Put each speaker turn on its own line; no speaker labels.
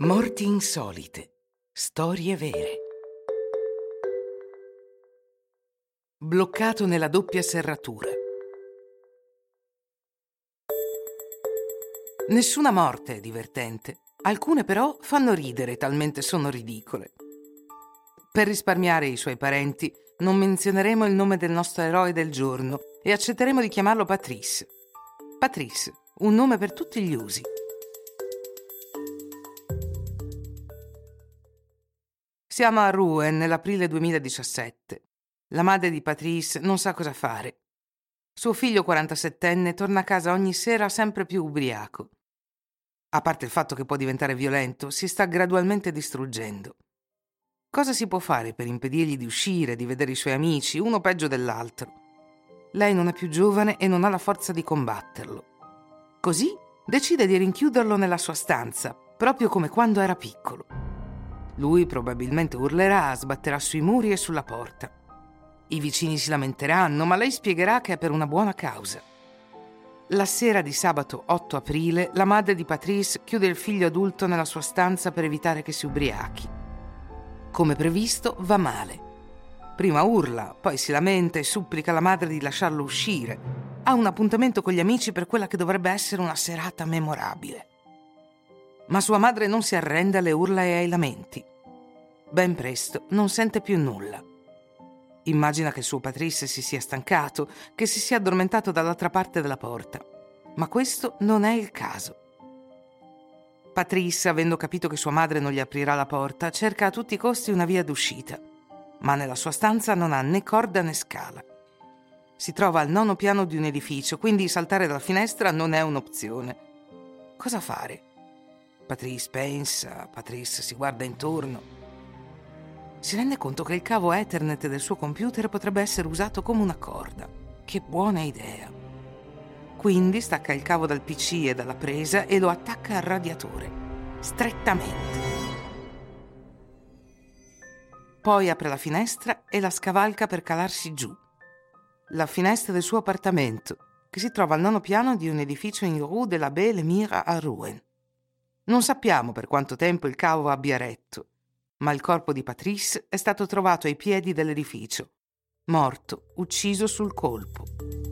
Morti insolite. Storie vere. Bloccato nella doppia serratura. Nessuna morte è divertente. Alcune però fanno ridere, talmente sono ridicole. Per risparmiare i suoi parenti, non menzioneremo il nome del nostro eroe del giorno e accetteremo di chiamarlo Patrice. Patrice, un nome per tutti gli usi. Siamo a Rouen nell'aprile 2017. La madre di Patrice non sa cosa fare. Suo figlio 47enne torna a casa ogni sera sempre più ubriaco. A parte il fatto che può diventare violento, si sta gradualmente distruggendo. Cosa si può fare per impedirgli di uscire, di vedere i suoi amici, uno peggio dell'altro? Lei non è più giovane e non ha la forza di combatterlo. Così decide di rinchiuderlo nella sua stanza, proprio come quando era piccolo. Lui probabilmente urlerà, sbatterà sui muri e sulla porta. I vicini si lamenteranno, ma lei spiegherà che è per una buona causa. La sera di sabato 8 aprile, la madre di Patrice chiude il figlio adulto nella sua stanza per evitare che si ubriachi. Come previsto, va male. Prima urla, poi si lamenta e supplica la madre di lasciarlo uscire. Ha un appuntamento con gli amici per quella che dovrebbe essere una serata memorabile. Ma sua madre non si arrende alle urla e ai lamenti. Ben presto non sente più nulla. Immagina che suo Patrice si sia stancato, che si sia addormentato dall'altra parte della porta. Ma questo non è il caso. Patrice, avendo capito che sua madre non gli aprirà la porta, cerca a tutti i costi una via d'uscita. Ma nella sua stanza non ha né corda né scala. Si trova al nono piano di un edificio, quindi saltare dalla finestra non è un'opzione. Cosa fare? Patrice pensa, Patrice si guarda intorno. Si rende conto che il cavo Ethernet del suo computer potrebbe essere usato come una corda. Che buona idea. Quindi stacca il cavo dal PC e dalla presa e lo attacca al radiatore, strettamente. Poi apre la finestra e la scavalca per calarsi giù. La finestra del suo appartamento, che si trova al nono piano di un edificio in Rue de la Belle Mire a Rouen. Non sappiamo per quanto tempo il cavo abbia retto, ma il corpo di Patrice è stato trovato ai piedi dell'edificio, morto, ucciso sul colpo.